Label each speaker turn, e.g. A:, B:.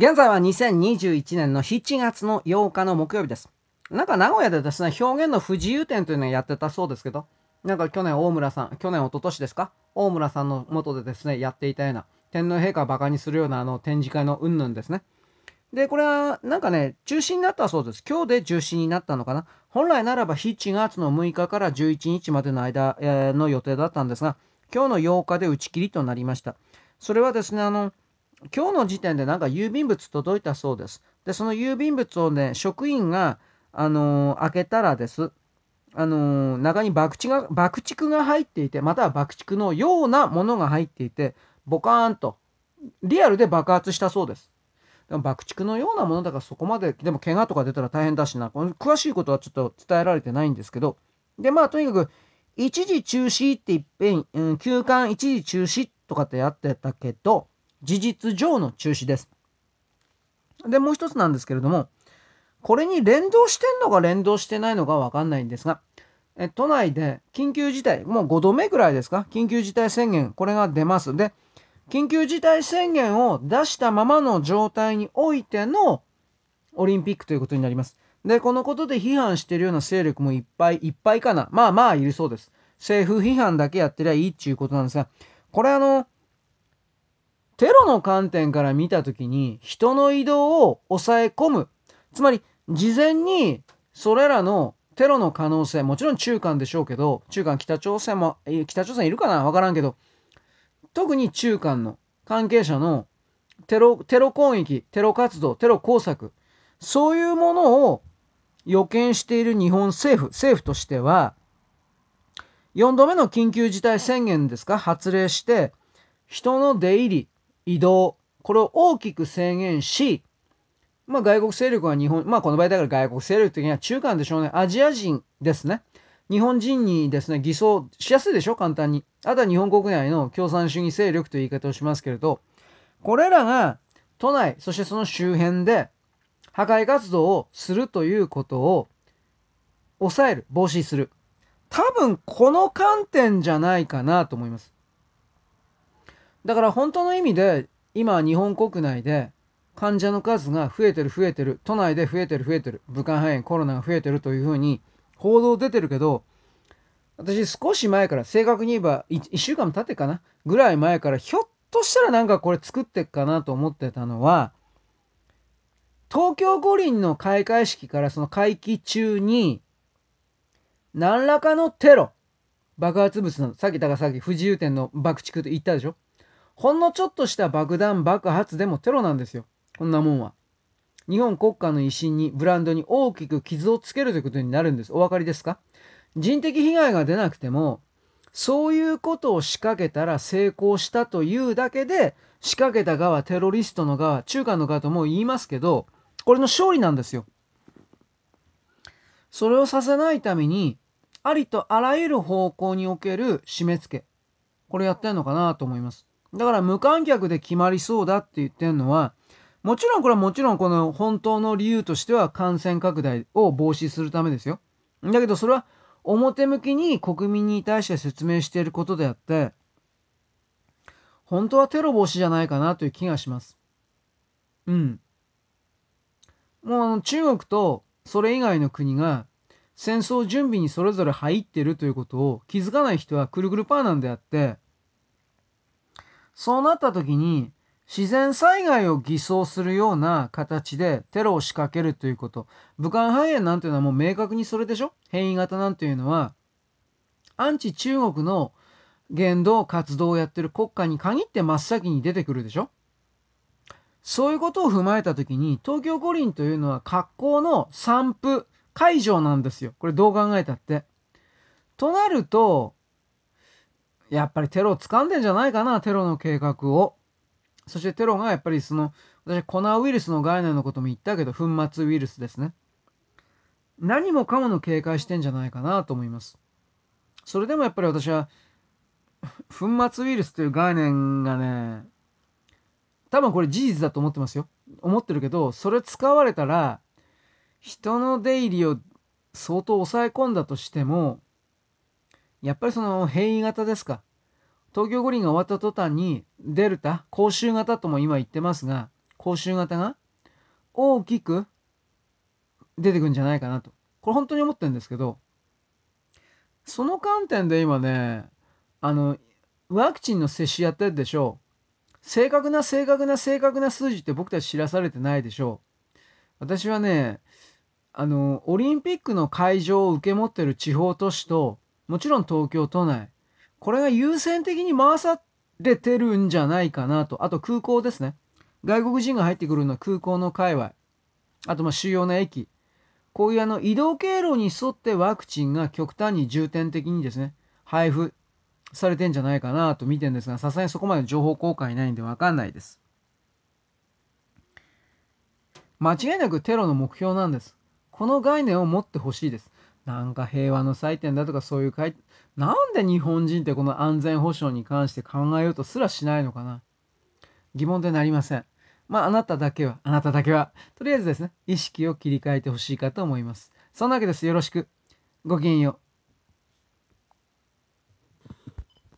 A: 現在は2021年の7月の8日の木曜日です。なんか名古屋でですね、表現の不自由展というのをやってたそうですけど、なんか去年大村さん、去年一昨年ですか？大村さんの元でですね、やっていたような、天皇陛下を馬鹿にするようなあの展示会の云々ですね。で、これはなんかね、中止になったそうです。今日で中止になったのかな？本来ならば7月の6日から11日までの間、えー、の予定だったんですが、今日の8日で打ち切りとなりました。それはですね、あの、今日の時点でなんか郵便物届いたそうです。で、その郵便物をね、職員が、あのー、開けたらです。あのー、中に爆竹が、爆竹が入っていて、または爆竹のようなものが入っていて、ボカーンと、リアルで爆発したそうです。でも爆竹のようなものだからそこまで、でも怪我とか出たら大変だしな、この詳しいことはちょっと伝えられてないんですけど、で、まあとにかく、一時中止っていっぺん、うん、休館一時中止とかってやってたけど、事実上の中止です。で、もう一つなんですけれども、これに連動してんのか連動してないのかわかんないんですが、え都内で緊急事態、もう5度目ぐらいですか？緊急事態宣言、これが出ます。で、緊急事態宣言を出したままの状態においてのオリンピックということになります。で、このことで批判してるような勢力もいっぱいいっぱいかな。まあまあいるそうです。政府批判だけやってりゃいいっていうことなんですが、これあの、テロの観点から見たときに、人の移動を抑え込む。つまり、事前に、それらのテロの可能性、もちろん中間でしょうけど、中間北朝鮮も、北朝鮮いるかな？わからんけど、特に中間の関係者のテロ、テロ攻撃、テロ活動、テロ工作、そういうものを予見している日本政府、政府としては、4度目の緊急事態宣言ですか、発令して、人の出入り、移動、これを大きく制限し、まあ外国勢力は日本、まあこの場合だから外国勢力的には中間でしょうね。アジア人ですね。日本人にですね、偽装しやすいでしょ？簡単に。あとは日本国内の共産主義勢力という言い方をしますけれど、これらが都内、そしてその周辺で破壊活動をするということを抑える、防止する。多分この観点じゃないかなと思います。だから本当の意味で、今日本国内で患者の数が増えてる増えてる、都内で増えてる増えてる、武漢肺炎、コロナが増えてるというふうに報道出てるけど、私少し前から、正確に言えば 1, 1週間も経ってかな？ぐらい前からひょっとしたらなんかこれ作ってっかなと思ってたのは、東京五輪の開会式からその会期中に、何らかのテロ、爆発物の、さっきだからさっき不自由店の爆竹と言ったでしょ？ほんのちょっとした爆弾爆発でもテロなんですよ。こんなもんは。日本国家の威信に、ブランドに大きく傷をつけるということになるんです。お分かりですか？人的被害が出なくても、そういうことを仕掛けたら成功したというだけで、仕掛けた側、テロリストの側、中間の側とも言いますけど、これの勝利なんですよ。それをさせないために、ありとあらゆる方向における締め付け。これやってんのかなと思います。だから無観客で決まりそうだって言ってんのは、もちろんこれはもちろんこの本当の理由としては感染拡大を防止するためですよ。だけどそれは表向きに国民に対して説明していることであって、本当はテロ防止じゃないかなという気がします。うん。もうあの中国とそれ以外の国が戦争準備にそれぞれ入ってるということを気づかない人はくるくるパーなんであって、そうなった時に、自然災害を偽装するような形でテロを仕掛けるということ。武漢肺炎なんていうのはもう明確にそれでしょ？変異型なんていうのは、アンチ中国の言動、活動をやってる国家に限って真っ先に出てくるでしょ？そういうことを踏まえたときに、東京五輪というのは格好の散布会場なんですよ。これどう考えたって。となると、やっぱりテロを掴んでんじゃないかな、テロの計画を。そしてテロがやっぱりその、私、コナウイルスの概念のことも言ったけど、粉末ウイルスですね。何もかもの警戒してんじゃないかなと思います。それでもやっぱり私は、粉末ウイルスという概念がね、多分これ事実だと思ってますよ。思ってるけど、それ使われたら、人の出入りを相当抑え込んだとしても、やっぱりその変異型ですか。東京五輪が終わった途端にデルタ、公衆型とも今言ってますが、報酬型が大きく出てくるんじゃないかなと。これ本当に思ってるんですけど、その観点で今ね、あの、ワクチンの接種やってるでしょう。正確な正確な正確な数字って僕たち知らされてないでしょう。私はね、あの、オリンピックの会場を受け持ってる地方都市と、もちろん東京都内、これが優先的に回されてるんじゃないかなと。あと空港ですね。外国人が入ってくるのは空港の界隈。あとまあ主要な駅。こういうあの移動経路に沿ってワクチンが極端に重点的にですね、配布されてんじゃないかなと見てるんですが、さすがにそこまで情報公開ないんでわかんないです。間違いなくテロの目標なんです。この概念を持ってほしいです。なんか平和の祭典だとかそういう会、なんで日本人ってこの安全保障に関して考えようとすらしないのかな疑問でなりません。まあ、あなただけは、あなただけは、とりあえずですね、意識を切り替えてほしいかと思います。そんなわけです。よろしく。ごきげんよう。